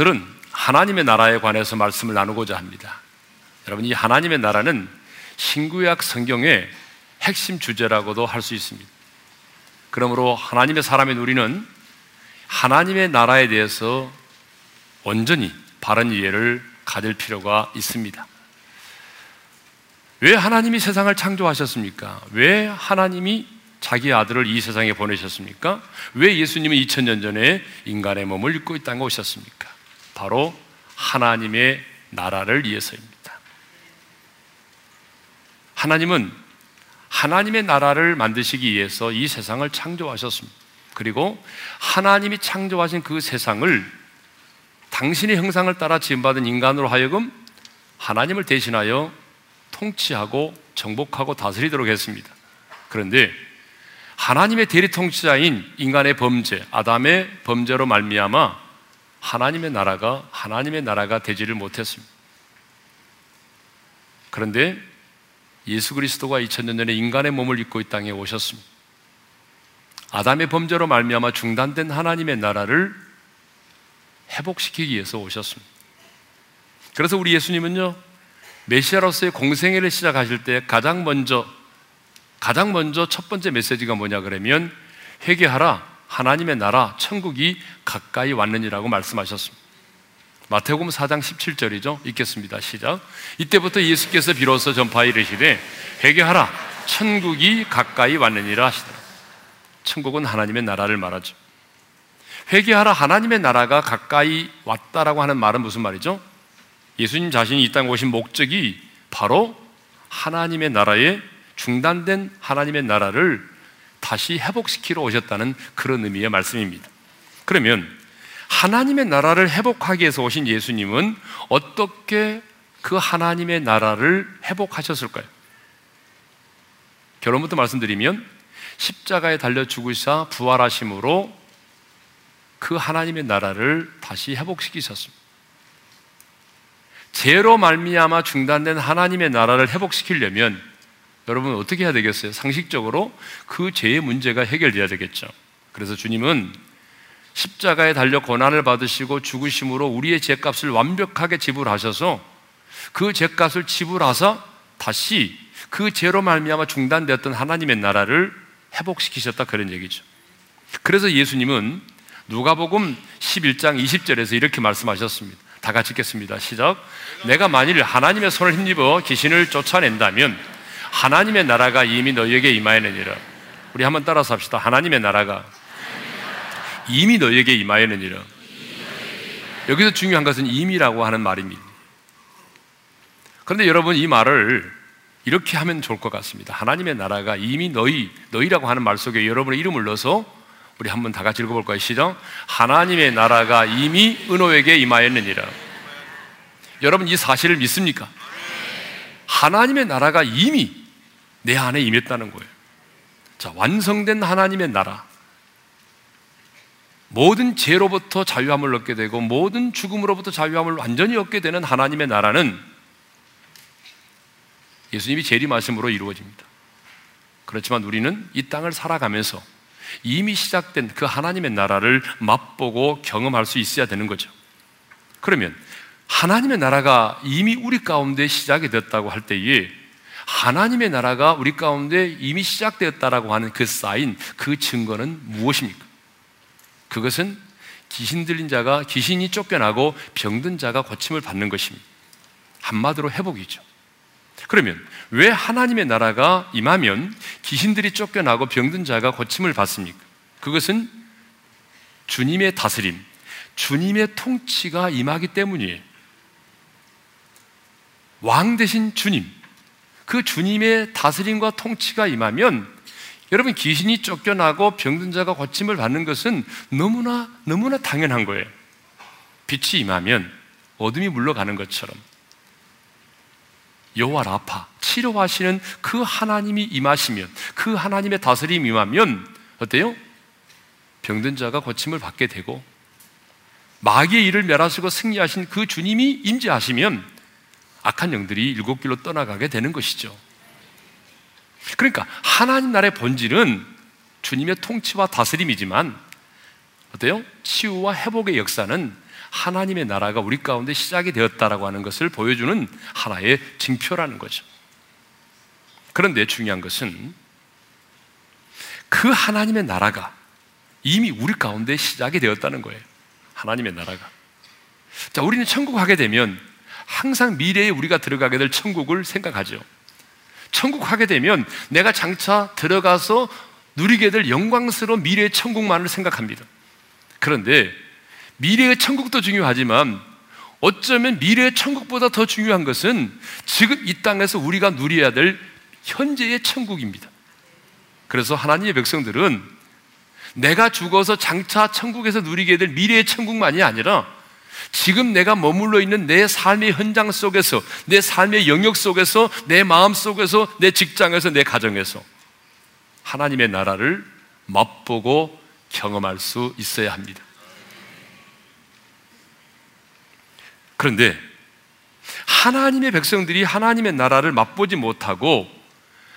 오늘은 하나님의 나라에 관해서 말씀을 나누고자 합니다. 여러분, 이 하나님의 나라는 신구약 성경의 핵심 주제라고도 할 수 있습니다. 그러므로 하나님의 사람인 우리는 하나님의 나라에 대해서 온전히 바른 이해를 가질 필요가 있습니다. 왜 하나님이 세상을 창조하셨습니까? 왜 하나님이 자기 아들을 이 세상에 보내셨습니까? 왜 예수님은 2000년 전에 인간의 몸을 입고 이 땅에 오셨습니까? 바로 하나님의 나라를 위해서입니다. 하나님은 하나님의 나라를 만드시기 위해서 이 세상을 창조하셨습니다. 그리고 하나님이 창조하신 그 세상을 당신의 형상을 따라 지음받은 인간으로 하여금 하나님을 대신하여 통치하고 정복하고 다스리도록 했습니다. 그런데 하나님의 대리 통치자인 인간의 범죄, 아담의 범죄로 말미암아 하나님의 나라가 하나님의 나라가 되지를 못했습니다. 그런데 예수 그리스도가 2000년 전에 인간의 몸을 입고 이 땅에 오셨습니다. 아담의 범죄로 말미암아 중단된 하나님의 나라를 회복시키기 위해서 오셨습니다. 그래서 우리 예수님은요, 메시아로서의 공생애를 시작하실 때 가장 먼저, 가장 먼저 첫 번째 메시지가 뭐냐 그러면 회개하라, 하나님의 나라, 천국이 가까이 왔느니라고 말씀하셨습니다. 마태복음 4장 17절이죠. 읽겠습니다. 시작. 이때부터 예수께서 비로소 전파 이르시되 회개하라, 천국이 가까이 왔느니라 하시더라. 천국은 하나님의 나라를 말하죠. 회개하라 하나님의 나라가 가까이 왔다라고 하는 말은 무슨 말이죠? 예수님 자신이 이 땅에 오신 목적이 바로 하나님의 나라에 중단된 하나님의 나라를 다시 회복시키러 오셨다는 그런 의미의 말씀입니다. 그러면 하나님의 나라를 회복하기 위해서 오신 예수님은 어떻게 그 하나님의 나라를 회복하셨을까요? 결론부터 말씀드리면 십자가에 달려 죽으사 부활하심으로 그 하나님의 나라를 다시 회복시키셨습니다. 죄로 말미암아 중단된 하나님의 나라를 회복시키려면 여러분 어떻게 해야 되겠어요? 상식적으로 그 죄의 문제가 해결돼야 되겠죠. 그래서 주님은 십자가에 달려 고난을 받으시고 죽으심으로 우리의 죄값을 완벽하게 지불하셔서 그 죄값을 지불하사 다시 그 죄로 말미암아 중단되었던 하나님의 나라를 회복시키셨다 그런 얘기죠. 그래서 예수님은 누가복음 11장 20절에서 이렇게 말씀하셨습니다. 다 같이 읽겠습니다. 시작. 내가 만일 하나님의 손을 힘입어 귀신을 쫓아낸다면 하나님의 나라가 이미 너희에게 임하였느니라. 우리 한번 따라서 합시다. 하나님의 나라가 이미 너희에게 임하였느니라. 여기서 중요한 것은 임이라고 하는 말입니다. 그런데 여러분 이 말을 이렇게 하면 좋을 것 같습니다. 하나님의 나라가 이미 너희, 너희라고 하는 말 속에 여러분의 이름을 넣어서 우리 한번 다 같이 읽어볼까요? 시작. 하나님의 나라가 이미 은호에게 임하였느니라. 여러분 이 사실을 믿습니까? 하나님의 나라가 이미 내 안에 임했다는 거예요. 자, 완성된 하나님의 나라. 모든 죄로부터 자유함을 얻게 되고 모든 죽음으로부터 자유함을 완전히 얻게 되는 하나님의 나라는 예수님이 재림하심으로 이루어집니다. 그렇지만 우리는 이 땅을 살아가면서 이미 시작된 그 하나님의 나라를 맛보고 경험할 수 있어야 되는 거죠. 그러면 하나님의 나라가 이미 우리 가운데 시작이 됐다고 할 때에 하나님의 나라가 우리 가운데 이미 시작되었다라고 하는 그 사인, 그 증거는 무엇입니까? 그것은 귀신 들린 자가 귀신이 쫓겨나고 병든 자가 고침을 받는 것입니다. 한마디로 회복이죠. 그러면 왜 하나님의 나라가 임하면 귀신들이 쫓겨나고 병든 자가 고침을 받습니까? 그것은 주님의 다스림, 주님의 통치가 임하기 때문이에요. 왕 대신 주님, 그 주님의 다스림과 통치가 임하면 여러분 귀신이 쫓겨나고 병든 자가 고침을 받는 것은 너무나 너무나 당연한 거예요. 빛이 임하면 어둠이 물러가는 것처럼 여호와 라파 치료하시는 그 하나님이 임하시면 그 하나님의 다스림이 임하면 어때요? 병든 자가 고침을 받게 되고 마귀의 일을 멸하시고 승리하신 그 주님이 임재하시면 악한 영들이 일곱 길로 떠나가게 되는 것이죠. 그러니까 하나님 나라의 본질은 주님의 통치와 다스림이지만 어때요? 치유와 회복의 역사는 하나님의 나라가 우리 가운데 시작이 되었다라고 하는 것을 보여주는 하나의 징표라는 거죠. 그런데 중요한 것은 그 하나님의 나라가 이미 우리 가운데 시작이 되었다는 거예요. 하나님의 나라가. 자, 우리는 천국 하게 되면 항상 미래에 우리가 들어가게 될 천국을 생각하죠. 천국 하게 되면 내가 장차 들어가서 누리게 될 영광스러운 미래의 천국만을 생각합니다. 그런데 미래의 천국도 중요하지만 어쩌면 미래의 천국보다 더 중요한 것은 지금 이 땅에서 우리가 누려야 될 현재의 천국입니다. 그래서 하나님의 백성들은 내가 죽어서 장차 천국에서 누리게 될 미래의 천국만이 아니라 지금 내가 머물러 있는 내 삶의 현장 속에서, 내 삶의 영역 속에서, 내 마음 속에서, 내 직장에서, 내 가정에서 하나님의 나라를 맛보고 경험할 수 있어야 합니다. 그런데 하나님의 백성들이 하나님의 나라를 맛보지 못하고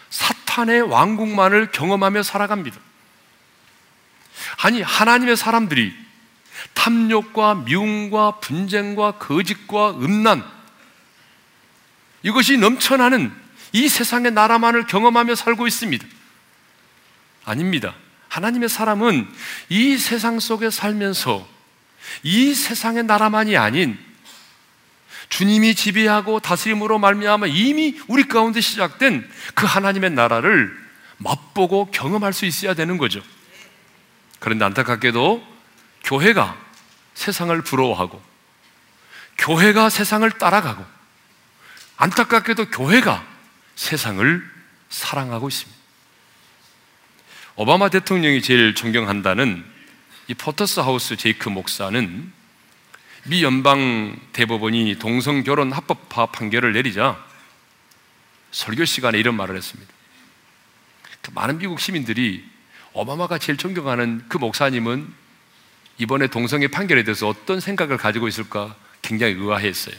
사탄의 왕국만을 경험하며 살아갑니다. 아니, 하나님의 사람들이 탐욕과 미움과 분쟁과 거짓과 음란 이것이 넘쳐나는 이 세상의 나라만을 경험하며 살고 있습니다. 아닙니다. 하나님의 사람은 이 세상 속에 살면서 이 세상의 나라만이 아닌 주님이 지배하고 다스림으로 말미암아 이미 우리 가운데 시작된 그 하나님의 나라를 맛보고 경험할 수 있어야 되는 거죠. 그런데 안타깝게도 교회가 세상을 부러워하고 교회가 세상을 따라가고 안타깝게도 교회가 세상을 사랑하고 있습니다. 오바마 대통령이 제일 존경한다는 이 포터스 하우스 제이크 목사는 미 연방 대법원이 동성 결혼 합법화 판결을 내리자 설교 시간에 이런 말을 했습니다. 그 많은 미국 시민들이 오바마가 제일 존경하는 그 목사님은 이번에 동성애 판결에 대해서 어떤 생각을 가지고 있을까 굉장히 의아했어요.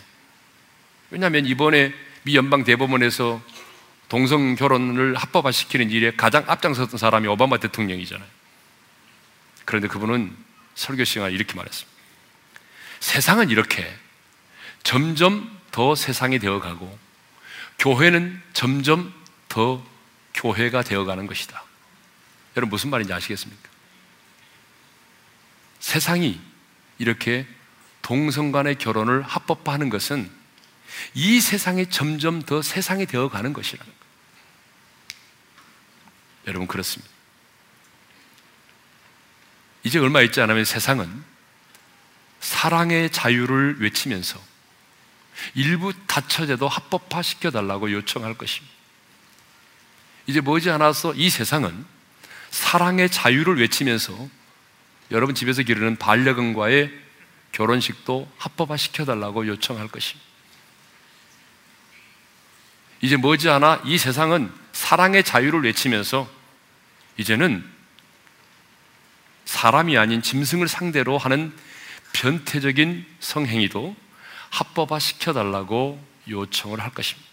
왜냐하면 이번에 미 연방 대법원에서 동성 결혼을 합법화시키는 일에 가장 앞장섰던 사람이 오바마 대통령이잖아요. 그런데 그분은 설교 시간에 이렇게 말했습니다. 세상은 이렇게 점점 더 세상이 되어가고 교회는 점점 더 교회가 되어가는 것이다. 여러분 무슨 말인지 아시겠습니까? 세상이 이렇게 동성 간의 결혼을 합법화하는 것은 이 세상이 점점 더 세상이 되어 가는 것이라는 거예요. 여러분 그렇습니다. 이제 얼마 있지 않으면 세상은 사랑의 자유를 외치면서 일부 다처제도 합법화 시켜달라고 요청할 것입니다. 이제 머지않아서 이 세상은 사랑의 자유를 외치면서 여러분 집에서 기르는 반려견과의 결혼식도 합법화 시켜달라고 요청할 것입니다. 이제 머지않아 이 세상은 사랑의 자유를 외치면서 이제는 사람이 아닌 짐승을 상대로 하는 변태적인 성행위도 합법화 시켜달라고 요청을 할 것입니다.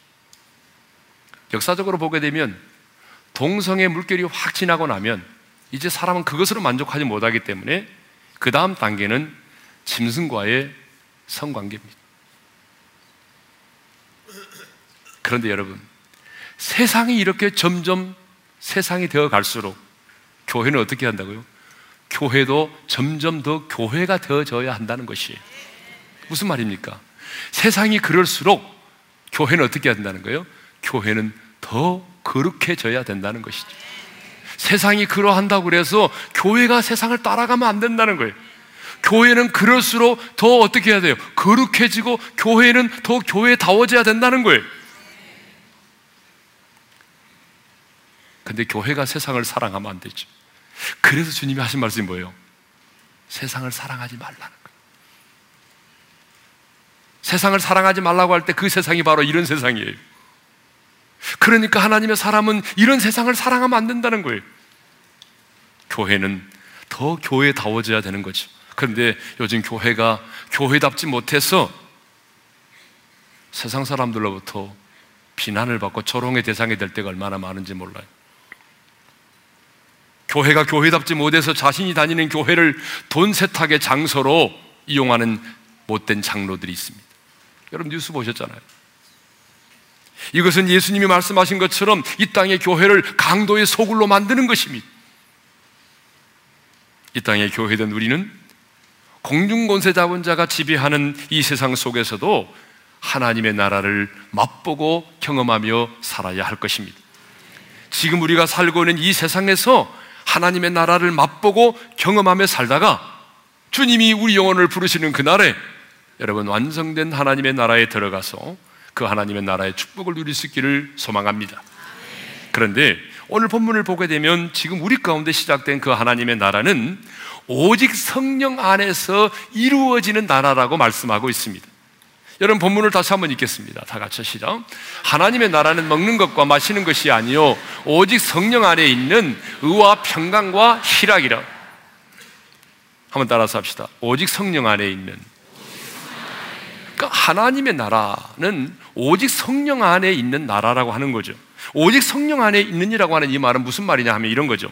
역사적으로 보게 되면 동성의 물결이 확 지나고 나면 이제 사람은 그것으로 만족하지 못하기 때문에 그 다음 단계는 짐승과의 성관계입니다. 그런데 여러분, 세상이 이렇게 점점 세상이 되어 갈수록 교회는 어떻게 한다고요? 교회도 점점 더 교회가 되어져야 한다는 것이에요. 무슨 말입니까? 세상이 그럴수록 교회는 어떻게 한다는 거예요? 교회는 더 거룩해져야 된다는 것이죠. 세상이 그러한다고 그래서 교회가 세상을 따라가면 안 된다는 거예요. 교회는 그럴수록 더 어떻게 해야 돼요? 거룩해지고 교회는 더 교회다워져야 된다는 거예요. 근데 교회가 세상을 사랑하면 안 되죠. 그래서 주님이 하신 말씀이 뭐예요? 세상을 사랑하지 말라는 거예요. 세상을 사랑하지 말라고 할 때 그 세상이 바로 이런 세상이에요. 그러니까 하나님의 사람은 이런 세상을 사랑하면 안 된다는 거예요. 교회는 더 교회다워져야 되는 거죠. 그런데 요즘 교회가 교회답지 못해서 세상 사람들로부터 비난을 받고 조롱의 대상이 될 때가 얼마나 많은지 몰라요. 교회가 교회답지 못해서 자신이 다니는 교회를 돈 세탁의 장소로 이용하는 못된 장로들이 있습니다. 여러분 뉴스 보셨잖아요. 이것은 예수님이 말씀하신 것처럼 이 땅의 교회를 강도의 소굴로 만드는 것입니다. 이 땅의 교회된 우리는 공중권세 자본자가 지배하는 이 세상 속에서도 하나님의 나라를 맛보고 경험하며 살아야 할 것입니다. 지금 우리가 살고 있는 이 세상에서 하나님의 나라를 맛보고 경험하며 살다가 주님이 우리 영혼을 부르시는 그날에 여러분 완성된 하나님의 나라에 들어가서 그 하나님의 나라의 축복을 누릴 수 있기를 소망합니다. 그런데 오늘 본문을 보게 되면 지금 우리 가운데 시작된 그 하나님의 나라는 오직 성령 안에서 이루어지는 나라라고 말씀하고 있습니다. 여러분 본문을 다시 한번 읽겠습니다. 다 같이 시작. 하나님의 나라는 먹는 것과 마시는 것이 아니요 오직 성령 안에 있는 의와 평강과 희락이라. 한번 따라서 합시다. 오직 성령 안에 있는 그러니까 하나님의 나라는 오직 성령 안에 있는 나라라고 하는 거죠. 오직 성령 안에 있는이라고 하는 이 말은 무슨 말이냐 하면 이런 거죠.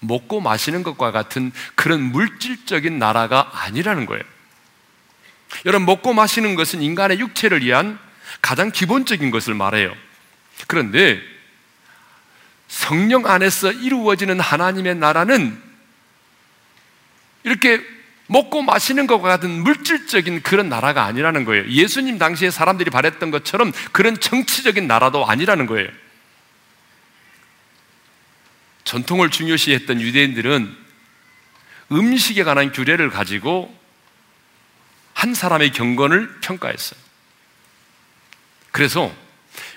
먹고 마시는 것과 같은 그런 물질적인 나라가 아니라는 거예요. 여러분, 먹고 마시는 것은 인간의 육체를 위한 가장 기본적인 것을 말해요. 그런데 성령 안에서 이루어지는 하나님의 나라는 이렇게 먹고 마시는 것과 같은 물질적인 그런 나라가 아니라는 거예요. 예수님 당시에 사람들이 바랬던 것처럼 그런 정치적인 나라도 아니라는 거예요. 전통을 중요시했던 유대인들은 음식에 관한 규례를 가지고 한 사람의 경건을 평가했어요. 그래서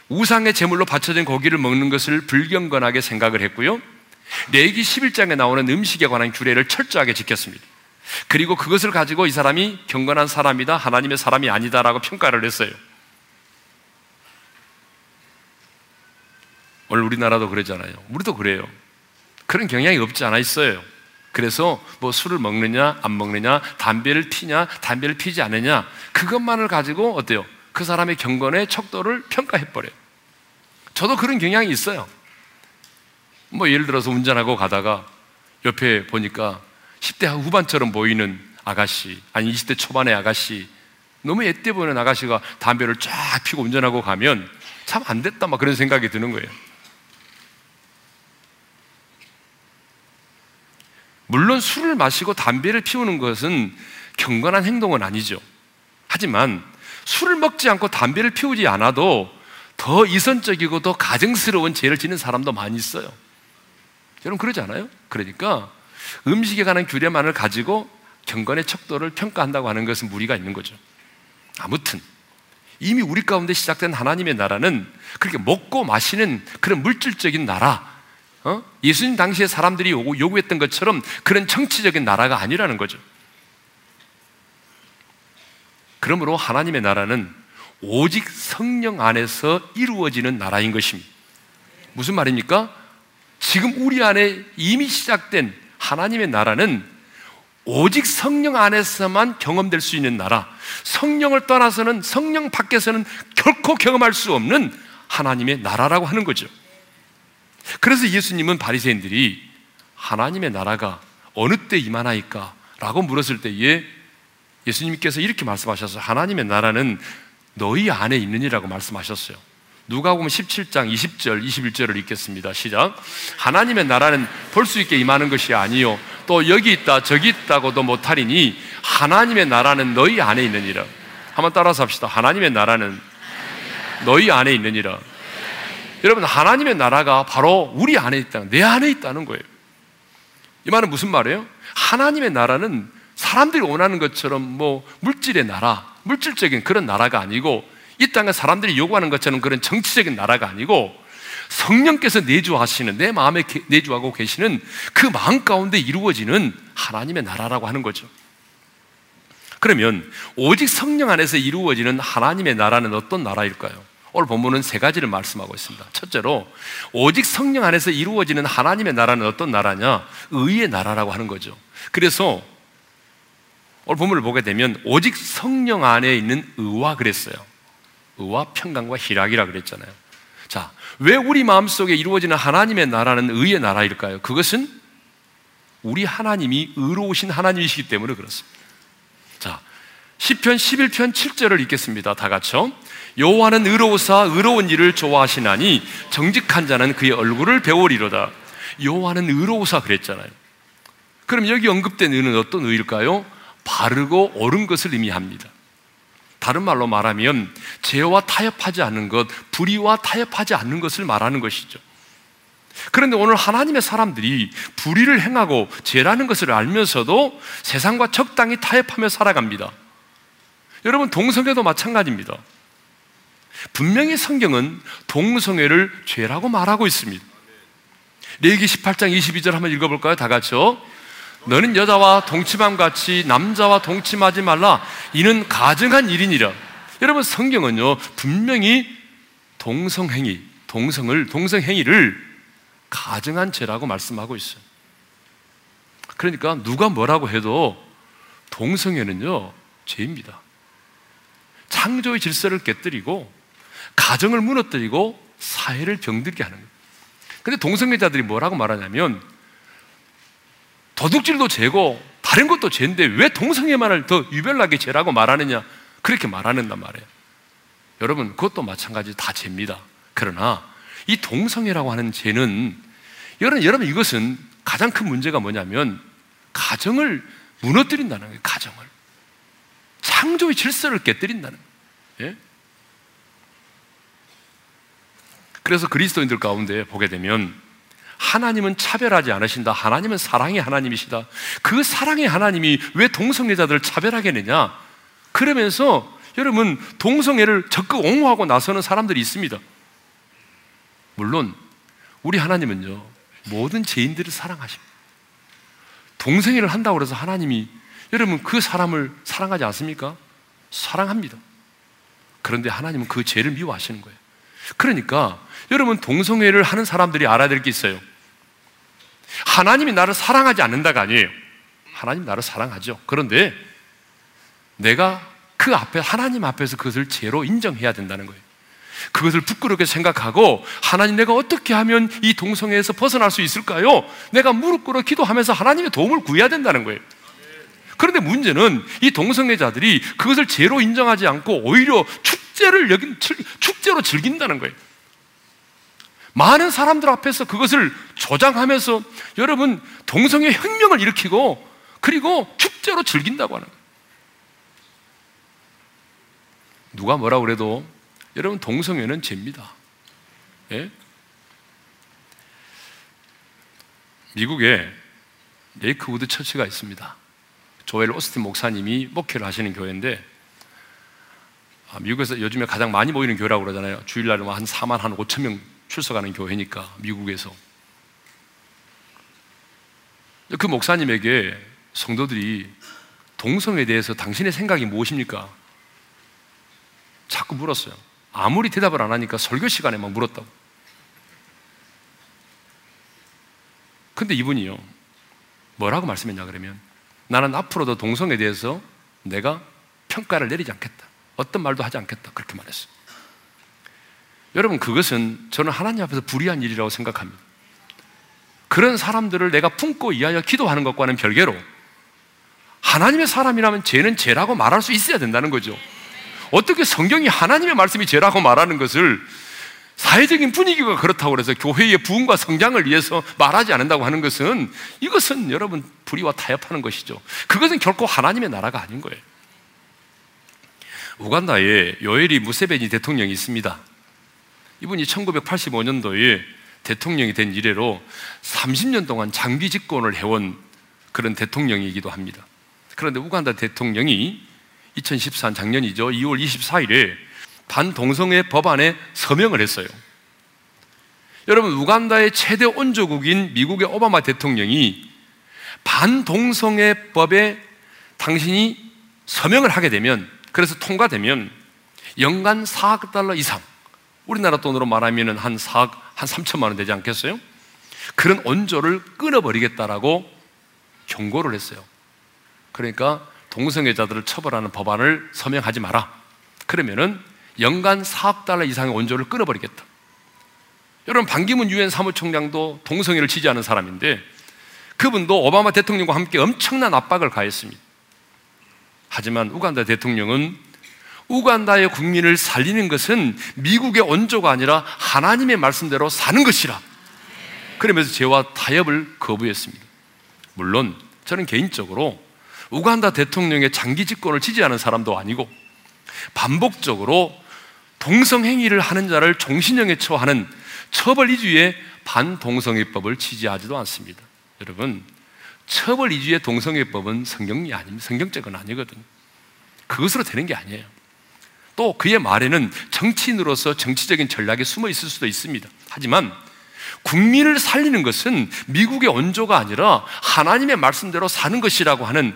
우상의 제물로 바쳐진 고기를 먹는 것을 불경건하게 생각을 했고요. 레기 11장에 나오는 음식에 관한 규례를 철저하게 지켰습니다. 그리고 그것을 가지고 이 사람이 경건한 사람이다, 하나님의 사람이 아니다라고 평가를 했어요. 오늘 우리나라도 그러잖아요. 우리도 그래요. 그런 경향이 없지 않아 있어요. 그래서 뭐 술을 먹느냐, 안 먹느냐, 담배를 피냐, 담배를 피지 않느냐, 그것만을 가지고 어때요? 그 사람의 경건의 척도를 평가해버려요. 저도 그런 경향이 있어요. 뭐 예를 들어서 운전하고 가다가 옆에 보니까 10대 후반처럼 보이는 아가씨, 아니 20대 초반의 아가씨, 너무 애때 보이는 아가씨가 담배를 쫙 피고 운전하고 가면 참 안 됐다, 막 그런 생각이 드는 거예요. 물론 술을 마시고 담배를 피우는 것은 경건한 행동은 아니죠. 하지만 술을 먹지 않고 담배를 피우지 않아도 더 이선적이고 더 가증스러운 죄를 지는 사람도 많이 있어요. 여러분 그러지 않아요? 그러니까 음식에 관한 규례만을 가지고 경건의 척도를 평가한다고 하는 것은 무리가 있는 거죠. 아무튼 이미 우리 가운데 시작된 하나님의 나라는 그렇게 먹고 마시는 그런 물질적인 나라, 어? 예수님 당시에 사람들이 요구 했던 것처럼 그런 정치적인 나라가 아니라는 거죠. 그러므로 하나님의 나라는 오직 성령 안에서 이루어지는 나라인 것입니다. 무슨 말입니까? 지금 우리 안에 이미 시작된 하나님의 나라는 오직 성령 안에서만 경험될 수 있는 나라, 성령을 떠나서는 성령 밖에서는 결코 경험할 수 없는 하나님의 나라라고 하는 거죠. 그래서 예수님은 바리새인들이 하나님의 나라가 어느 때 임하나이까라고 물었을 때에 예수님께서 이렇게 말씀하셔서 하나님의 나라는 너희 안에 있느니라고 말씀하셨어요. 누가 보면 17장 20절, 21절을 읽겠습니다. 시작. 하나님의 나라는 볼 수 있게 임하는 것이 아니요. 또 여기 있다, 저기 있다고도 못하리니 하나님의 나라는 너희 안에 있느니라. 한번 따라서 합시다. 하나님의 나라는 너희 안에 있느니라. 여러분, 하나님의 나라가 바로 우리 안에 있다. 내 안에 있다는 거예요. 이 말은 무슨 말이에요? 하나님의 나라는 사람들이 원하는 것처럼 뭐 물질의 나라, 물질적인 그런 나라가 아니고 이 땅에 사람들이 요구하는 것처럼 그런 정치적인 나라가 아니고 성령께서 내주하시는 내 마음에 내주하고 계시는 그 마음 가운데 이루어지는 하나님의 나라라고 하는 거죠. 그러면 오직 성령 안에서 이루어지는 하나님의 나라는 어떤 나라일까요? 오늘 본문은 세 가지를 말씀하고 있습니다. 첫째로 오직 성령 안에서 이루어지는 하나님의 나라는 어떤 나라냐? 의의 나라라고 하는 거죠. 그래서 오늘 본문을 보게 되면 오직 성령 안에 있는 의와 그랬어요. 의와 평강과 희락이라 그랬잖아요. 자, 왜 우리 마음속에 이루어지는 하나님의 나라는 의의 나라일까요? 그것은 우리 하나님이 의로우신 하나님이시기 때문에 그렇습니다. 자, 10편 11편 7절을 읽겠습니다. 다 같이요. 여호와는 의로우사 의로운 일을 좋아하시나니 정직한 자는 그의 얼굴을 배우리로다. 여호와는 의로우사 그랬잖아요. 그럼 여기 언급된 의는 어떤 의일까요? 바르고 옳은 것을 의미합니다. 다른 말로 말하면 죄와 타협하지 않는 것, 불의와 타협하지 않는 것을 말하는 것이죠. 그런데 오늘 하나님의 사람들이 불의를 행하고 죄라는 것을 알면서도 세상과 적당히 타협하며 살아갑니다. 여러분, 동성애도 마찬가지입니다. 분명히 성경은 동성애를 죄라고 말하고 있습니다. 레기 18장 22절 한번 읽어볼까요? 다 같이요. 너는 여자와 동침함 같이 남자와 동침하지 말라. 이는 가증한 일이니라. 여러분 성경은요 분명히 동성행위, 동성을 동성행위를 가증한 죄라고 말씀하고 있어요. 그러니까 누가 뭐라고 해도 동성애는요 죄입니다. 창조의 질서를 깨뜨리고 가정을 무너뜨리고 사회를 병들게 하는 거예요. 근데 동성애자들이 뭐라고 말하냐면 도둑질도 죄고 다른 것도 죄인데 왜 동성애만을 더 유별나게 죄라고 말하느냐 그렇게 말하는단 말이에요. 여러분 그것도 마찬가지 다 죄입니다. 그러나 이 동성애라고 하는 죄는 여러분, 여러분 이것은 가장 큰 문제가 뭐냐면 가정을 무너뜨린다는 거예요. 가정을 창조의 질서를 깨뜨린다는 거예요. 예? 그래서 그리스도인들 가운데 보게 되면 하나님은 차별하지 않으신다. 하나님은 사랑의 하나님이시다. 그 사랑의 하나님이 왜 동성애자들을 차별하겠느냐? 그러면서 여러분 동성애를 적극 옹호하고 나서는 사람들이 있습니다. 물론 우리 하나님은요 모든 죄인들을 사랑하십니다. 동성애를 한다고 해서 하나님이 여러분 그 사람을 사랑하지 않습니까? 사랑합니다. 그런데 하나님은 그 죄를 미워하시는 거예요. 그러니까 여러분 동성애를 하는 사람들이 알아야 될 게 있어요. 하나님이 나를 사랑하지 않는다가 아니에요. 하나님 나를 사랑하죠. 그런데 내가 그 앞에 하나님 앞에서 그것을 죄로 인정해야 된다는 거예요. 그것을 부끄럽게 생각하고 하나님 내가 어떻게 하면 이 동성애에서 벗어날 수 있을까요? 내가 무릎 꿇어 기도하면서 하나님의 도움을 구해야 된다는 거예요. 그런데 문제는 이 동성애자들이 그것을 죄로 인정하지 않고 오히려 축제를 여긴 축제로 즐긴다는 거예요. 많은 사람들 앞에서 그것을 조장하면서 여러분 동성애 혁명을 일으키고 그리고 축제로 즐긴다고 하는 거예요. 누가 뭐라 그래도 여러분 동성애는 죄입니다. 예? 미국에 레이크우드 처치가 있습니다. 조엘 오스틴 목사님이 목회를 하시는 교회인데 아, 미국에서 요즘에 가장 많이 모이는 교회라고 그러잖아요. 주일날은 한 4만 한 5천 명 출석하는 교회니까 미국에서 그 목사님에게 성도들이 동성에 대해서 당신의 생각이 무엇입니까? 자꾸 물었어요. 아무리 대답을 안 하니까 설교 시간에 막 물었다고. 근데 이분이요. 뭐라고 말씀했냐 그러면 나는 앞으로도 동성에 대해서 내가 평가를 내리지 않겠다. 어떤 말도 하지 않겠다. 그렇게 말했어요. 여러분, 그것은 저는 하나님 앞에서 불의한 일이라고 생각합니다. 그런 사람들을 내가 품고 이하여 기도하는 것과는 별개로 하나님의 사람이라면 죄는 죄라고 말할 수 있어야 된다는 거죠. 어떻게 성경이 하나님의 말씀이 죄라고 말하는 것을 사회적인 분위기가 그렇다고 해서 교회의 부흥과 성장을 위해서 말하지 않는다고 하는 것은 이것은 여러분 불의와 타협하는 것이죠. 그것은 결코 하나님의 나라가 아닌 거예요. 우간다에 요엘이 무세베니 대통령이 있습니다. 이분이 1985년도에 대통령이 된 이래로 30년 동안 장기 집권을 해온 그런 대통령이기도 합니다. 그런데 우간다 대통령이 2014년 작년이죠. 2월 24일에 반동성애 법안에 서명을 했어요. 여러분, 우간다의 최대 원조국인 미국의 오바마 대통령이 반동성애 법에 당신이 서명을 하게 되면, 그래서 통과되면 연간 4억 달러 이상, 우리나라 돈으로 말하면 한 4억, 한 3천만 원 되지 않겠어요? 그런 원조를 끊어버리겠다라고 경고를 했어요. 그러니까 동성애자들을 처벌하는 법안을 서명하지 마라. 그러면은 연간 4억 달러 이상의 원조를 끊어버리겠다. 여러분 반기문 유엔 사무총장도 동성애를 지지하는 사람인데 그분도 오바마 대통령과 함께 엄청난 압박을 가했습니다. 하지만 우간다 대통령은 우간다의 국민을 살리는 것은 미국의 원조가 아니라 하나님의 말씀대로 사는 것이라. 그러면서 죄와 타협을 거부했습니다. 물론 저는 개인적으로 우간다 대통령의 장기 집권을 지지하는 사람도 아니고 반복적으로 동성 행위를 하는 자를 종신형에 처하는 처벌 이주의 반동성애법을 지지하지도 않습니다. 여러분, 처벌 이주의 동성애법은 성경이 아닙니다. 성경적은 아니거든요. 그것으로 되는 게 아니에요. 또 그의 말에는 정치인으로서 정치적인 전략이 숨어 있을 수도 있습니다. 하지만 국민을 살리는 것은 미국의 원조가 아니라 하나님의 말씀대로 사는 것이라고 하는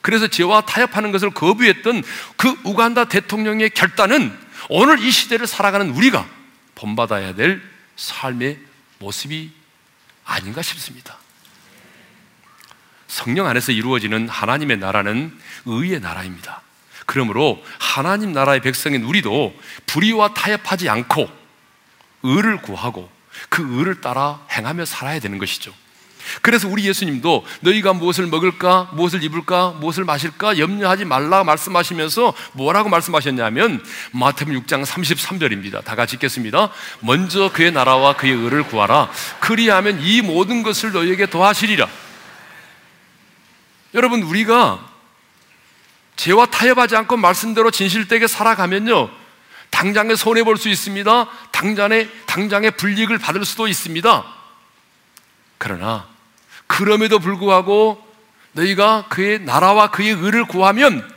그래서 죄와 타협하는 것을 거부했던 그 우간다 대통령의 결단은 오늘 이 시대를 살아가는 우리가 본받아야 될 삶의 모습이 아닌가 싶습니다. 성령 안에서 이루어지는 하나님의 나라는 의의 나라입니다. 그러므로 하나님 나라의 백성인 우리도 불의와 타협하지 않고 의를 구하고 그 의를 따라 행하며 살아야 되는 것이죠. 그래서 우리 예수님도 너희가 무엇을 먹을까, 무엇을 입을까, 무엇을 마실까 염려하지 말라 말씀하시면서 뭐라고 말씀하셨냐면 마태복음 6장 33절입니다. 다 같이 읽겠습니다. 먼저 그의 나라와 그의 의를 구하라. 그리하면 이 모든 것을 너희에게 더하시리라. 여러분 우리가 죄와 타협하지 않고 말씀대로 진실되게 살아가면요. 당장에 손해 볼 수 있습니다. 당장에 당장에 불이익을 받을 수도 있습니다. 그러나 그럼에도 불구하고 너희가 그의 나라와 그의 의를 구하면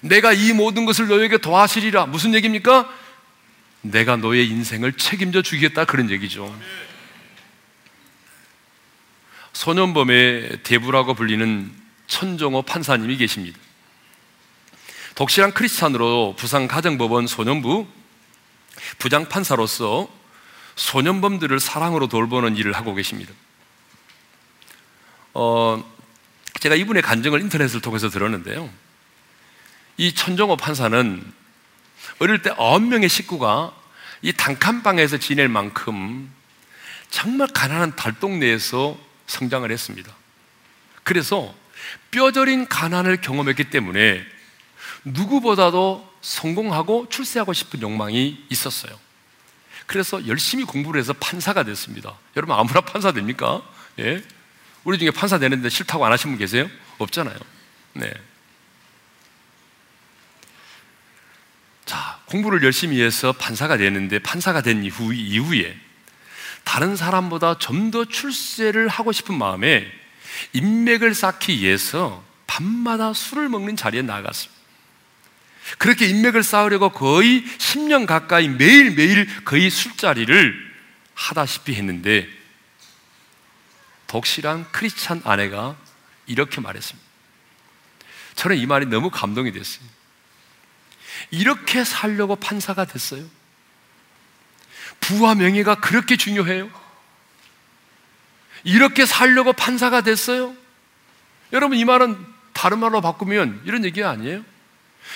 내가 이 모든 것을 너에게 도하시리라. 무슨 얘기입니까? 내가 너의 인생을 책임져 주겠다 그런 얘기죠. 소년범의 대부라고 불리는 천정호 판사님이 계십니다. 독실한 크리스찬으로 부산 가정법원 소년부 부장 판사로서 소년범들을 사랑으로 돌보는 일을 하고 계십니다. 어, 제가 이분의 간증을 인터넷을 통해서 들었는데요. 이 천정호 판사는 어릴 때 9명의 식구가 이 단칸방에서 지낼 만큼 정말 가난한 달동네에서 성장을 했습니다. 그래서 뼈저린 가난을 경험했기 때문에 누구보다도 성공하고 출세하고 싶은 욕망이 있었어요. 그래서 열심히 공부를 해서 판사가 됐습니다. 여러분 아무나 판사 됩니까? 예? 우리 중에 판사 되는데 싫다고 안 하신 분 계세요? 없잖아요. 네. 자, 공부를 열심히 해서 판사가 되는데 판사가 된 이후, 이후에 다른 사람보다 좀 더 출세를 하고 싶은 마음에 인맥을 쌓기 위해서 밤마다 술을 먹는 자리에 나갔습니다. 그렇게 인맥을 쌓으려고 거의 10년 가까이 매일매일 거의 술자리를 하다시피 했는데 독실한 크리스찬 아내가 이렇게 말했습니다. 저는 이 말이 너무 감동이 됐어요. 이렇게 살려고 판사가 됐어요. 부와 명예가 그렇게 중요해요. 이렇게 살려고 판사가 됐어요. 여러분, 이 말은 다른 말로 바꾸면 이런 얘기 아니에요?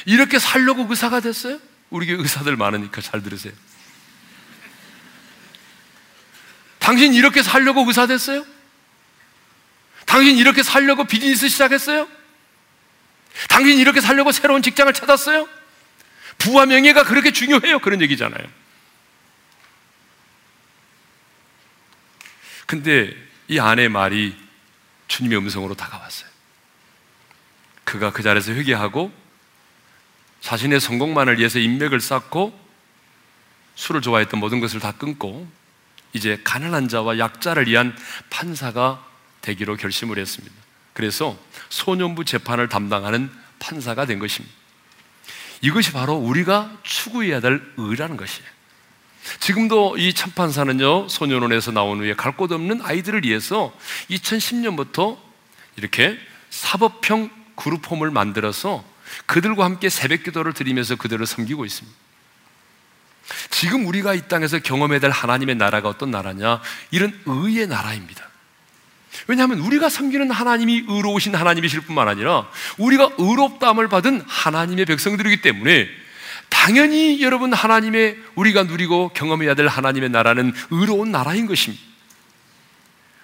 이렇게 살려고 의사가 됐어요? 우리 교회 의사들 많으니까 잘 들으세요. 당신 이렇게 살려고 의사 됐어요? 당신 이렇게 살려고 비즈니스 시작했어요? 당신 이렇게 살려고 새로운 직장을 찾았어요? 부와 명예가 그렇게 중요해요? 그런 얘기잖아요. 근데 이 아내 말이 주님의 음성으로 다가왔어요. 그가 그 자리에서 회개하고 자신의 성공만을 위해서 인맥을 쌓고 술을 좋아했던 모든 것을 다 끊고 이제 가난한 자와 약자를 위한 판사가 되기로 결심을 했습니다. 그래서 소년부 재판을 담당하는 판사가 된 것입니다. 이것이 바로 우리가 추구해야 될 의라는 것이에요. 지금도 이 참판사는요, 소년원에서 나온 후에 갈 곳 없는 아이들을 위해서 2010년부터 이렇게 사법형 그룹홈을 만들어서 그들과 함께 새벽 기도를 드리면서 그들을 섬기고 있습니다. 지금 우리가 이 땅에서 경험해야 될 하나님의 나라가 어떤 나라냐? 이런 의의 나라입니다. 왜냐하면 우리가 섬기는 하나님이 의로우신 하나님이실 뿐만 아니라 우리가 의롭다함을 받은 하나님의 백성들이기 때문에 당연히 여러분 하나님의 우리가 누리고 경험해야 될 하나님의 나라는 의로운 나라인 것입니다.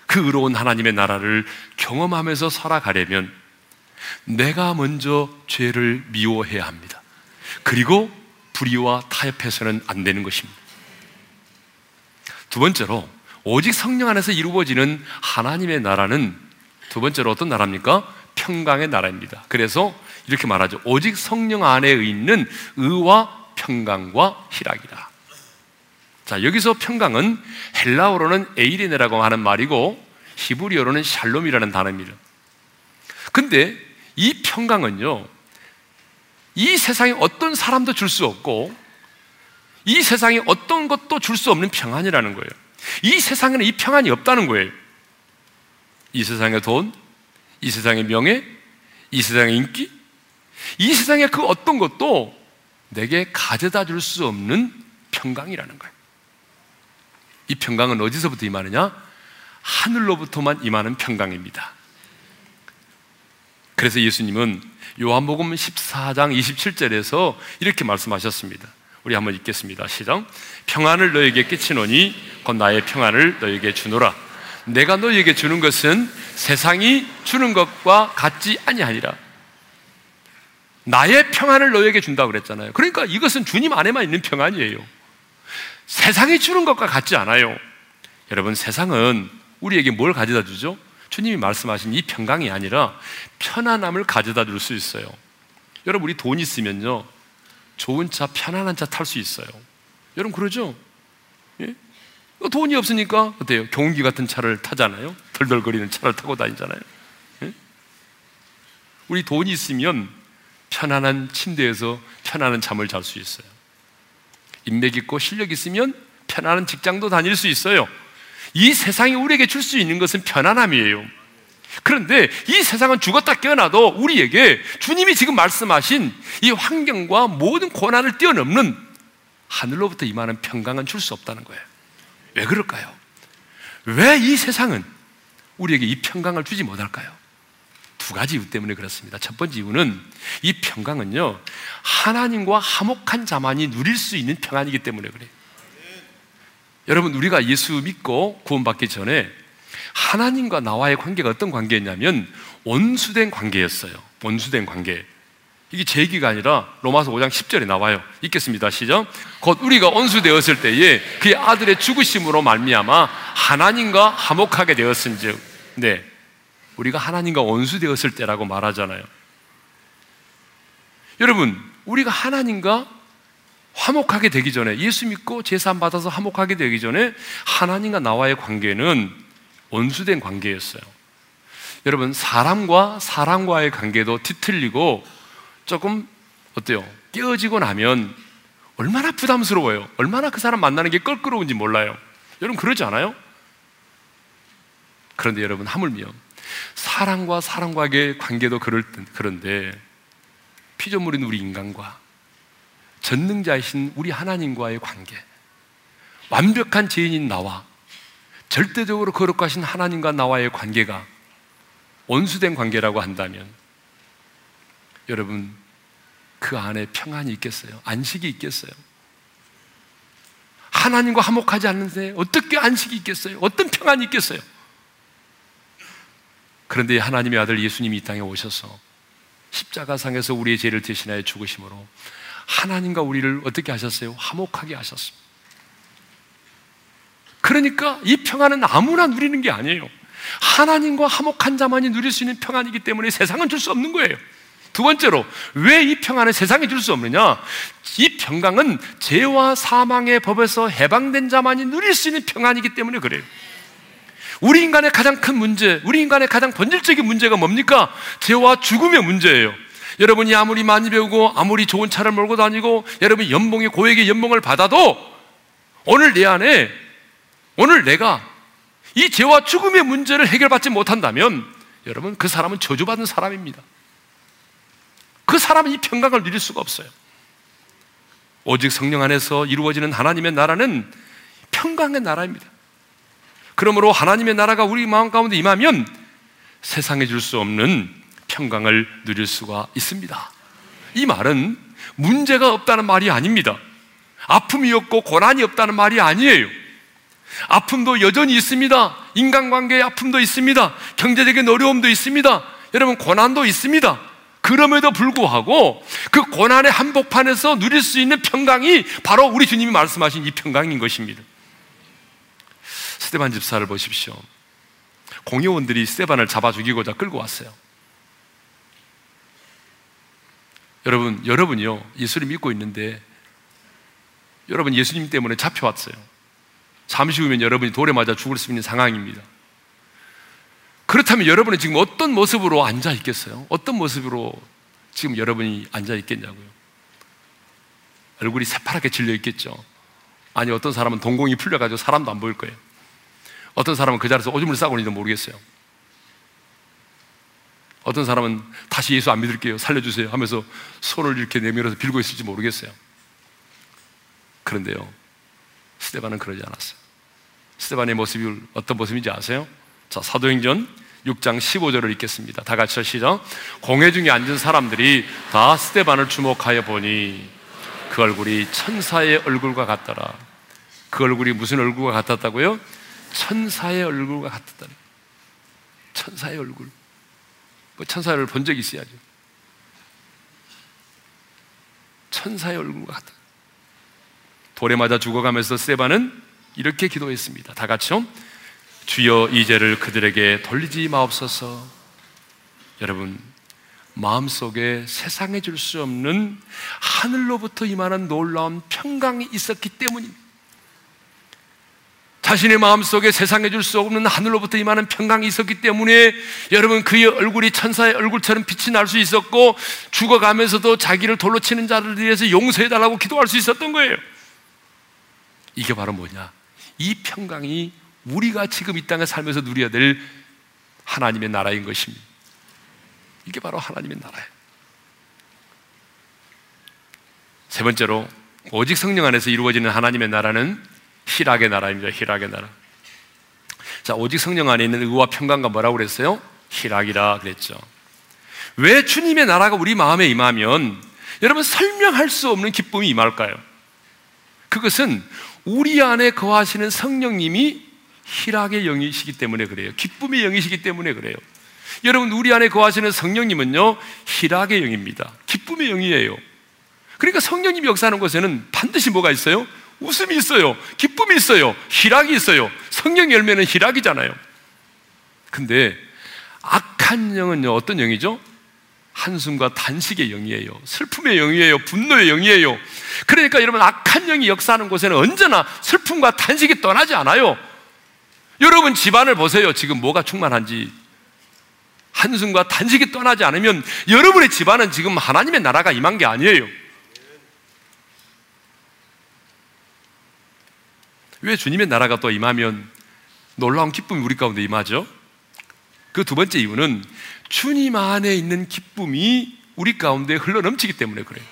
그 의로운 하나님의 나라를 경험하면서 살아가려면 내가 먼저 죄를 미워해야 합니다. 그리고 불의와 타협해서는 안 되는 것입니다. 두 번째로 오직 성령 안에서 이루어지는 하나님의 나라는 두 번째로 어떤 나라입니까? 평강의 나라입니다. 그래서 이렇게 말하죠. 오직 성령 안에 있는 의와 평강과 희락이라. 자, 여기서 평강은 헬라어로는 에이리네라고 하는 말이고 히브리어로는 샬롬이라는 단어입니다. 근데 이 평강은요, 이 세상에 어떤 사람도 줄 수 없고, 이 세상에 어떤 것도 줄 수 없는 평안이라는 거예요. 이 세상에는 이 평안이 없다는 거예요. 이 세상의 돈, 이 세상의 명예, 이 세상의 인기, 이 세상의 그 어떤 것도 내게 가져다 줄 수 없는 평강이라는 거예요. 이 평강은 어디서부터 임하느냐? 하늘로부터만 임하는 평강입니다. 그래서 예수님은 요한복음 14장 27절에서 이렇게 말씀하셨습니다. 우리 한번 읽겠습니다. 시작. 평안을 너에게 끼치노니 곧 나의 평안을 너에게 주노라. 내가 너에게 주는 것은 세상이 주는 것과 같지 아니하니라. 나의 평안을 너에게 준다고 그랬잖아요. 그러니까 이것은 주님 안에만 있는 평안이에요. 세상이 주는 것과 같지 않아요. 여러분, 세상은 우리에게 뭘 가져다 주죠? 주님이 말씀하신 이 평강이 아니라 편안함을 가져다 줄 수 있어요. 여러분, 우리 돈 있으면요. 좋은 차, 편안한 차 탈 수 있어요. 여러분, 그러죠? 예? 돈이 없으니까, 어때요? 경운기 같은 차를 타잖아요. 덜덜거리는 차를 타고 다니잖아요. 예? 우리 돈이 있으면 편안한 침대에서 편안한 잠을 잘 수 있어요. 인맥 있고 실력 있으면 편안한 직장도 다닐 수 있어요. 이 세상이 우리에게 줄 수 있는 것은 편안함이에요. 그런데 이 세상은 죽었다 깨어나도 우리에게 주님이 지금 말씀하신 이 환경과 모든 고난을 뛰어넘는 하늘로부터 임하는 평강은 줄 수 없다는 거예요. 왜 그럴까요? 왜 이 세상은 우리에게 이 평강을 주지 못할까요? 두 가지 이유 때문에 그렇습니다. 첫 번째 이유는 이 평강은요, 하나님과 화목한 자만이 누릴 수 있는 평안이기 때문에 그래요. 여러분, 우리가 예수 믿고 구원받기 전에 하나님과 나와의 관계가 어떤 관계였냐면 원수된 관계였어요. 원수된 관계. 이게 제 얘기가 아니라 로마서 5장 10절에 나와요. 읽겠습니다. 시작. 곧 우리가 원수되었을 때에 그의 아들의 죽으심으로 말미암아 하나님과 화목하게 되었은즉. 네. 우리가 하나님과 원수 되었을 때라고 말하잖아요. 여러분, 우리가 하나님과 화목하게 되기 전에 예수 믿고 제사 받아서 화목하게 되기 전에 하나님과 나와의 관계는 원수된 관계였어요. 여러분, 사람과 사람과의 관계도 뒤틀리고 조금 어때요? 깨어지고 나면 얼마나 부담스러워요. 얼마나 그 사람 만나는 게 껄끄러운지 몰라요. 여러분 그러지 않아요? 그런데 여러분 하물며 사랑과 사랑과의 관계도 그럴 그런데 피조물인 우리 인간과 전능자이신 우리 하나님과의 관계, 완벽한 죄인인 나와 절대적으로 거룩하신 하나님과 나와의 관계가 원수된 관계라고 한다면 여러분 그 안에 평안이 있겠어요? 안식이 있겠어요? 하나님과 화목하지 않는데 어떻게 안식이 있겠어요? 어떤 평안이 있겠어요? 그런데 하나님의 아들 예수님이 이 땅에 오셔서 십자가상에서 우리의 죄를 대신하여 죽으심으로 하나님과 우리를 어떻게 하셨어요? 화목하게 하셨습니다. 그러니까 이 평안은 아무나 누리는 게 아니에요. 하나님과 화목한 자만이 누릴 수 있는 평안이기 때문에 세상은 줄 수 없는 거예요. 두 번째로, 왜 이 평안을 세상에 줄 수 없느냐? 이 평강은 죄와 사망의 법에서 해방된 자만이 누릴 수 있는 평안이기 때문에 그래요. 우리 인간의 가장 큰 문제, 우리 인간의 가장 본질적인 문제가 뭡니까? 죄와 죽음의 문제예요. 여러분이 아무리 많이 배우고 아무리 좋은 차를 몰고 다니고 여러분이 연봉이 고액의 연봉을 받아도 오늘 내 안에 오늘 내가 이 죄와 죽음의 문제를 해결받지 못한다면 여러분 그 사람은 저주받은 사람입니다. 그 사람은 이 평강을 누릴 수가 없어요. 오직 성령 안에서 이루어지는 하나님의 나라는 평강의 나라입니다. 그러므로 하나님의 나라가 우리 마음 가운데 임하면 세상에 줄 수 없는 평강을 누릴 수가 있습니다. 이 말은 문제가 없다는 말이 아닙니다. 아픔이 없고 고난이 없다는 말이 아니에요. 아픔도 여전히 있습니다. 인간관계의 아픔도 있습니다. 경제적인 어려움도 있습니다. 여러분 고난도 있습니다. 그럼에도 불구하고 그 고난의 한복판에서 누릴 수 있는 평강이 바로 우리 주님이 말씀하신 이 평강인 것입니다. 스테반 집사를 보십시오. 공회원들이 스테반을 잡아 죽이고자 끌고 왔어요. 여러분, 여러분이요, 예수를 믿고 있는데, 여러분 예수님 때문에 잡혀왔어요. 잠시 후면 여러분이 돌에 맞아 죽을 수 있는 상황입니다. 그렇다면 여러분은 지금 어떤 모습으로 앉아 있겠어요? 어떤 모습으로 지금 여러분이 앉아 있겠냐고요? 얼굴이 새파랗게 질려 있겠죠? 아니, 어떤 사람은 동공이 풀려가지고 사람도 안 보일 거예요. 어떤 사람은 그 자리에서 오줌을 싸고 있는지 모르겠어요. 어떤 사람은 다시 예수 안 믿을게요. 살려주세요. 하면서 손을 이렇게 내밀어서 빌고 있을지 모르겠어요. 그런데요. 스테반은 그러지 않았어요. 스테반의 모습이 어떤 모습인지 아세요? 자, 사도행전 6장 15절을 읽겠습니다. 다 같이 시작. 공회 중에 앉은 사람들이 다 스테반을 주목하여 보니 그 얼굴이 천사의 얼굴과 같더라. 그 얼굴이 무슨 얼굴과 같았다고요? 천사의 얼굴과 같았다. 천사의 얼굴. 뭐 천사를 본 적이 있어야죠. 천사의 얼굴과 같다. 돌에 맞아 죽어가면서 세바는 이렇게 기도했습니다. 다 같이요. 주여 이 죄를 그들에게 돌리지 마옵소서. 여러분, 마음속에 세상에 줄 수 없는 하늘로부터 임하는 놀라운 평강이 있었기 때문입니다. 자신의 마음속에 세상에 줄 수 없는 하늘로부터 임하는 평강이 있었기 때문에 여러분 그의 얼굴이 천사의 얼굴처럼 빛이 날 수 있었고 죽어가면서도 자기를 돌로 치는 자를 위해서 용서해달라고 기도할 수 있었던 거예요. 이게 바로 뭐냐? 이 평강이 우리가 지금 이 땅에 살면서 누려야 될 하나님의 나라인 것입니다. 이게 바로 하나님의 나라예요. 세 번째로 오직 성령 안에서 이루어지는 하나님의 나라는 희락의 나라입니다. 희락의 나라. 자, 오직 성령 안에 있는 의와 평강과 뭐라고 그랬어요? 희락이라 그랬죠. 왜 주님의 나라가 우리 마음에 임하면 여러분 설명할 수 없는 기쁨이 임할까요? 그것은 우리 안에 거하시는 성령님이 희락의 영이시기 때문에 그래요. 기쁨의 영이시기 때문에 그래요. 여러분, 우리 안에 거하시는 성령님은요, 희락의 영입니다. 기쁨의 영이에요. 그러니까 성령님이 역사하는 곳에는 반드시 뭐가 있어요? 웃음이 있어요. 기쁨이 있어요. 희락이 있어요. 성령 열매는 희락이잖아요. 근데 악한 영은요, 어떤 영이죠? 한숨과 단식의 영이에요. 슬픔의 영이에요. 분노의 영이에요. 그러니까 여러분, 악한 영이 역사하는 곳에는 언제나 슬픔과 단식이 떠나지 않아요. 여러분 집안을 보세요. 지금 뭐가 충만한지. 한숨과 단식이 떠나지 않으면 여러분의 집안은 지금 하나님의 나라가 임한 게 아니에요. 왜 주님의 나라가 또 임하면 놀라운 기쁨이 우리 가운데 임하죠? 그 두 번째 이유는 주님 안에 있는 기쁨이 우리 가운데 흘러 넘치기 때문에 그래요.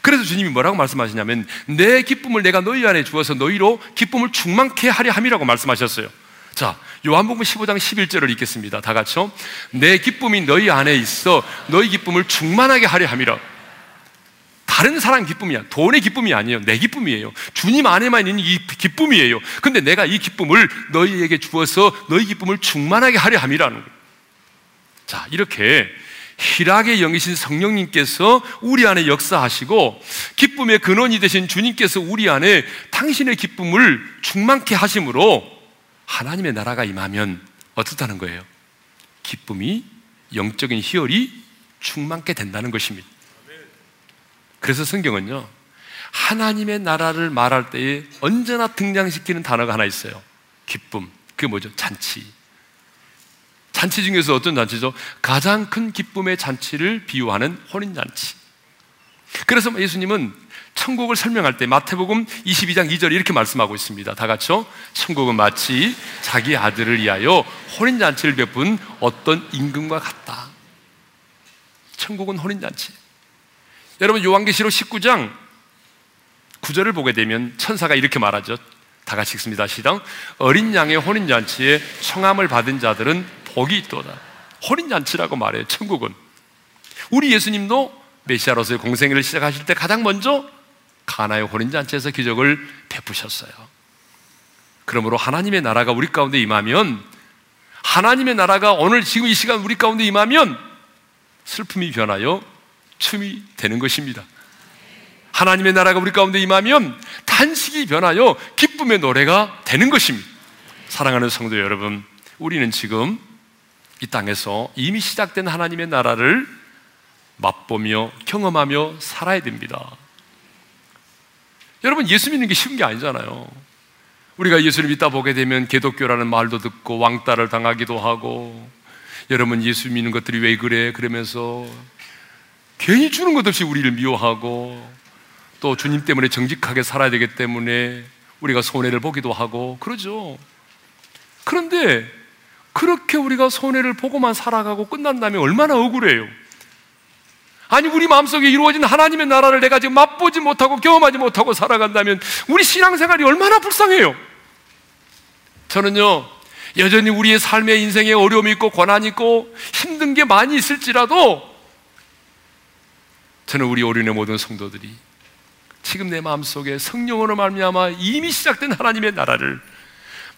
그래서 주님이 뭐라고 말씀하시냐면 내 기쁨을 내가 너희 안에 주어서 너희로 기쁨을 충만케 하려 함이라고 말씀하셨어요. 자, 요한복음 15장 11절을 읽겠습니다. 다 같이요. 내 기쁨이 너희 안에 있어 너희 기쁨을 충만하게 하려 함이라. 다른 사람 기쁨이야. 돈의 기쁨이 아니에요. 내 기쁨이에요. 주님 안에만 있는 이 기쁨이에요. 근데 내가 이 기쁨을 너희에게 주어서 너희 기쁨을 충만하게 하려 함이라는 거예요. 자, 이렇게 희락의 영이신 성령님께서 우리 안에 역사하시고 기쁨의 근원이 되신 주님께서 우리 안에 당신의 기쁨을 충만케 하심으로 하나님의 나라가 임하면 어떻다는 거예요? 기쁨이 영적인 희열이 충만케 된다는 것입니다. 그래서 성경은요, 하나님의 나라를 말할 때에 언제나 등장시키는 단어가 하나 있어요. 기쁨. 그게 뭐죠? 잔치. 잔치 중에서 어떤 잔치죠? 가장 큰 기쁨의 잔치를 비유하는 혼인잔치. 그래서 예수님은 천국을 설명할 때 마태복음 22장 2절 이렇게 말씀하고 있습니다. 다 같이요. 천국은 마치 자기 아들을 위하여 혼인잔치를 베푼 어떤 임금과 같다. 천국은 혼인잔치. 여러분 요한계시록 19장 9절을 보게 되면 천사가 이렇게 말하죠. 다 같이 읽습니다. 시작. 어린 양의 혼인 잔치에 청함을 받은 자들은 복이 있도다. 혼인 잔치라고 말해요. 천국은. 우리 예수님도 메시아로서의 공생애를 시작하실 때 가장 먼저 가나의 혼인 잔치에서 기적을 베푸셨어요. 그러므로 하나님의 나라가 우리 가운데 임하면 하나님의 나라가 오늘 지금 이 시간 우리 가운데 임하면 슬픔이 변하여 춤이 되는 것입니다. 하나님의 나라가 우리 가운데 임하면 단식이 변하여 기쁨의 노래가 되는 것입니다. 사랑하는 성도 여러분, 우리는 지금 이 땅에서 이미 시작된 하나님의 나라를 맛보며 경험하며 살아야 됩니다. 여러분, 예수 믿는 게 쉬운 게 아니잖아요. 우리가 예수를 믿다 보게 되면 개독교라는 말도 듣고 왕따를 당하기도 하고 여러분 예수 믿는 것들이 왜 그래? 그러면서 괜히 주는 것 없이 우리를 미워하고 또 주님 때문에 정직하게 살아야 되기 때문에 우리가 손해를 보기도 하고 그러죠. 그런데 그렇게 우리가 손해를 보고만 살아가고 끝난다면 얼마나 억울해요. 아니 우리 마음속에 이루어진 하나님의 나라를 내가 지금 맛보지 못하고 경험하지 못하고 살아간다면 우리 신앙생활이 얼마나 불쌍해요. 저는요 여전히 우리의 삶의 인생에 어려움이 있고 고난이 있고 힘든 게 많이 있을지라도 저는 우리 오륜의 모든 성도들이 지금 내 마음속에 성령으로 말미암아 이미 시작된 하나님의 나라를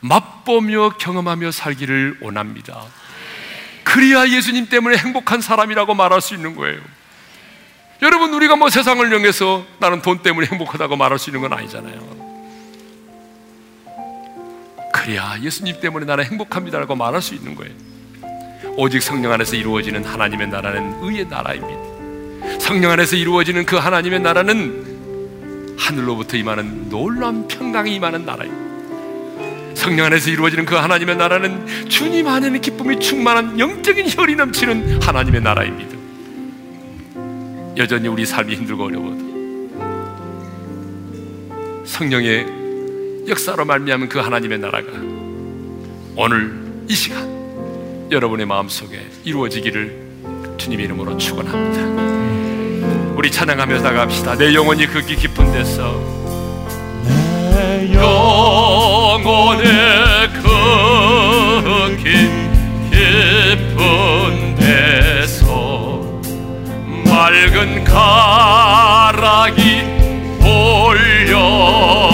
맛보며 경험하며 살기를 원합니다. 그리야 예수님 때문에 행복한 사람이라고 말할 수 있는 거예요. 여러분 우리가 뭐 세상을 명해서 나는 돈 때문에 행복하다고 말할 수 있는 건 아니잖아요. 그래야 예수님 때문에 나는 행복합니다라고 말할 수 있는 거예요. 오직 성령 안에서 이루어지는 하나님의 나라는 의의 나라입니다. 성령 안에서 이루어지는 그 하나님의 나라는 하늘로부터 임하는 놀라운 평강이 임하는 나라입니다. 성령 안에서 이루어지는 그 하나님의 나라는 주님 안에는 기쁨이 충만한 영적인 혈이 넘치는 하나님의 나라입니다. 여전히 우리 삶이 힘들고 어려워도 성령의 역사로 말미암은 그 하나님의 나라가 오늘 이 시간 여러분의 마음속에 이루어지기를 주님 이름으로 축원합니다. 우리 찬양하며 나갑시다. 내 영혼이 극히 깊은 데서 내 영혼의 극히 깊은 데서 맑은 가락이 올려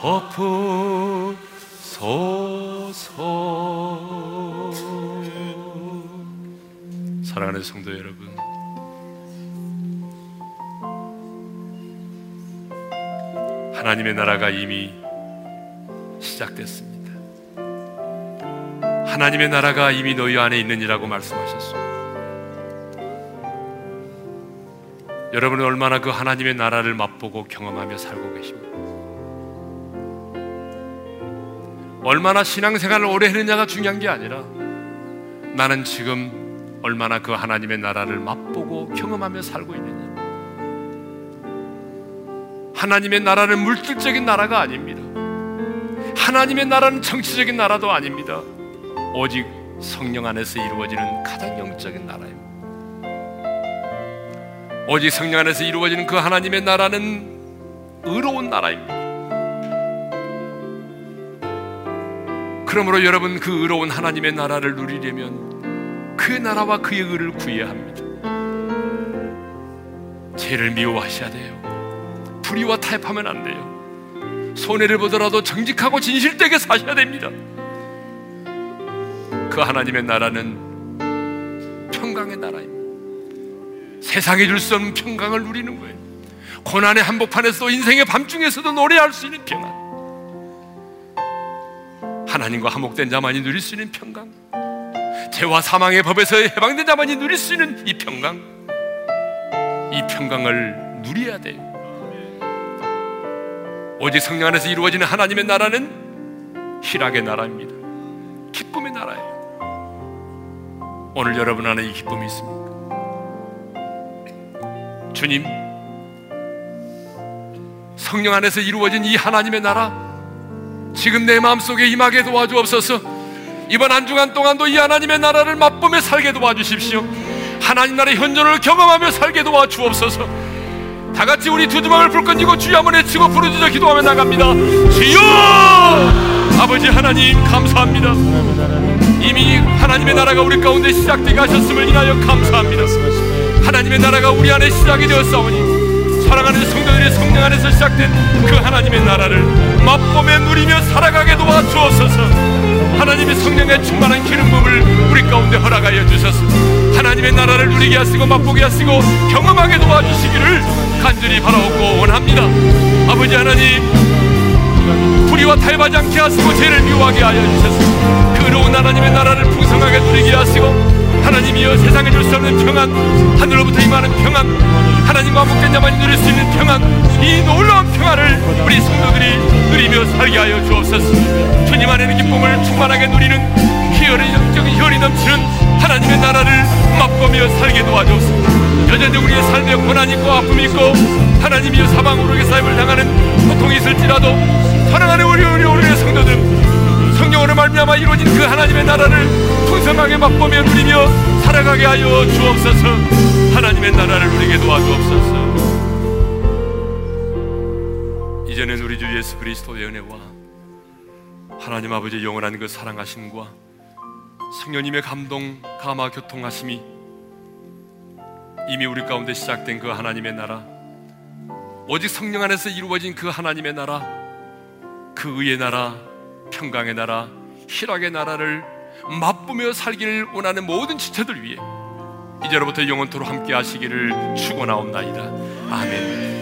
덮으소서 사랑하는 성도 여러분 하나님의 나라가 이미 시작됐습니다. 하나님의 나라가 이미 너희 안에 있느니라고 말씀하셨습니다. 여러분은 얼마나 그 하나님의 나라를 맛보고 경험하며 살고 계십니까? 얼마나 신앙생활을 오래 했느냐가 중요한 게 아니라 나는 지금 얼마나 그 하나님의 나라를 맛보고 경험하며 살고 있느냐. 하나님의 나라는 물질적인 나라가 아닙니다. 하나님의 나라는 정치적인 나라도 아닙니다. 오직 성령 안에서 이루어지는 가장 영적인 나라입니다. 오직 성령 안에서 이루어지는 그 하나님의 나라는 의로운 나라입니다. 그러므로 여러분 그 의로운 하나님의 나라를 누리려면 그 나라와 그의 의를 구해야 합니다. 죄를 미워하셔야 돼요. 불의와 타협하면 안 돼요. 손해를 보더라도 정직하고 진실되게 사셔야 됩니다. 그 하나님의 나라는 평강의 나라입니다. 세상에 줄 수 없는 평강을 누리는 거예요. 고난의 한복판에서 인생의 밤중에서도 노래할 수 있는 평안. 하나님과 화목된 자만이 누릴 수 있는 평강. 죄와 사망의 법에서 해방된 자만이 누릴 수 있는 이 평강. 이 평강을 누려야 돼요. 오직 성령 안에서 이루어지는 하나님의 나라는 희락의 나라입니다. 기쁨의 나라예요. 오늘 여러분 안에 이 기쁨이 있습니다. 주님, 성령 안에서 이루어진 이 하나님의 나라, 지금 내 마음속에 임하게 도와주옵소서. 이번 한 주간 동안도 이 하나님의 나라를 맛보며 살게 도와주십시오. 하나님 나라의 현존을 경험하며 살게 도와주옵소서. 다 같이 우리 두 주먹을 불끈 쥐고 주여 한번 외치고 부르짖어 기도하며 나갑니다. 주여! 아버지 하나님 감사합니다. 이미 하나님의 나라가 우리 가운데 시작되게 하셨음을 인하여 감사합니다. 하나님의 나라가 우리 안에 시작이 되었사오니 사랑하는 성도들의 성령 안에서 시작된 그 하나님의 나라를 맛보며 누리며 살아가게 도와주옵소서. 하나님의 성령에 충만한 기름 부음을 우리 가운데 허락하여 주셔서. 하나님의 나라를 누리게 하시고 맛보게 하시고 경험하게 도와주시기를 간절히 바라옵고 원합니다. 아버지 하나님 불의와 타협하지 않게 하시고 죄를 미워하게 하여 주셔서. 그 의로운 하나님의 나라를 풍성하게 누리게 하시고 하나님이여 세상에 줄 수 없는 평안 하늘로부터 임하는 평안 하나님과 자만이 누릴 수 있는 평안 이 놀라운 평안을 우리 성도들이 누리며 살게 하여 주옵소서. 주님 안에는 기쁨을 충만하게 누리는 희열의 영적인 혈이 넘치는 하나님의 나라를 맛보며 살게 도와주옵소서. 여전히 우리의 삶에 고난이 있고 아픔이 있고 하나님이여 사방으로 삶을 당하는 고통이 있을지라도 사랑하는 우리 우리 우리의 성도들 성령으로 말미암아 이루어진 그 하나님의 나라를 풍성하게 맛보며 누리며 살아가게 하여 주옵소서. 하나님의 나라를 누리게 도와주옵소서. 이제는 우리 주 예수 그리스도의 은혜와 하나님 아버지 영원한 그 사랑하심과 성령님의 감동 감화 교통하심이 이미 우리 가운데 시작된 그 하나님의 나라 오직 성령 안에서 이루어진 그 하나님의 나라 그 의의 나라 평강의 나라, 희락의 나라를 맛보며 살기를 원하는 모든 지체들 위해 이제로부터 영원토로 함께 하시기를 축원하옵나이다. 아멘.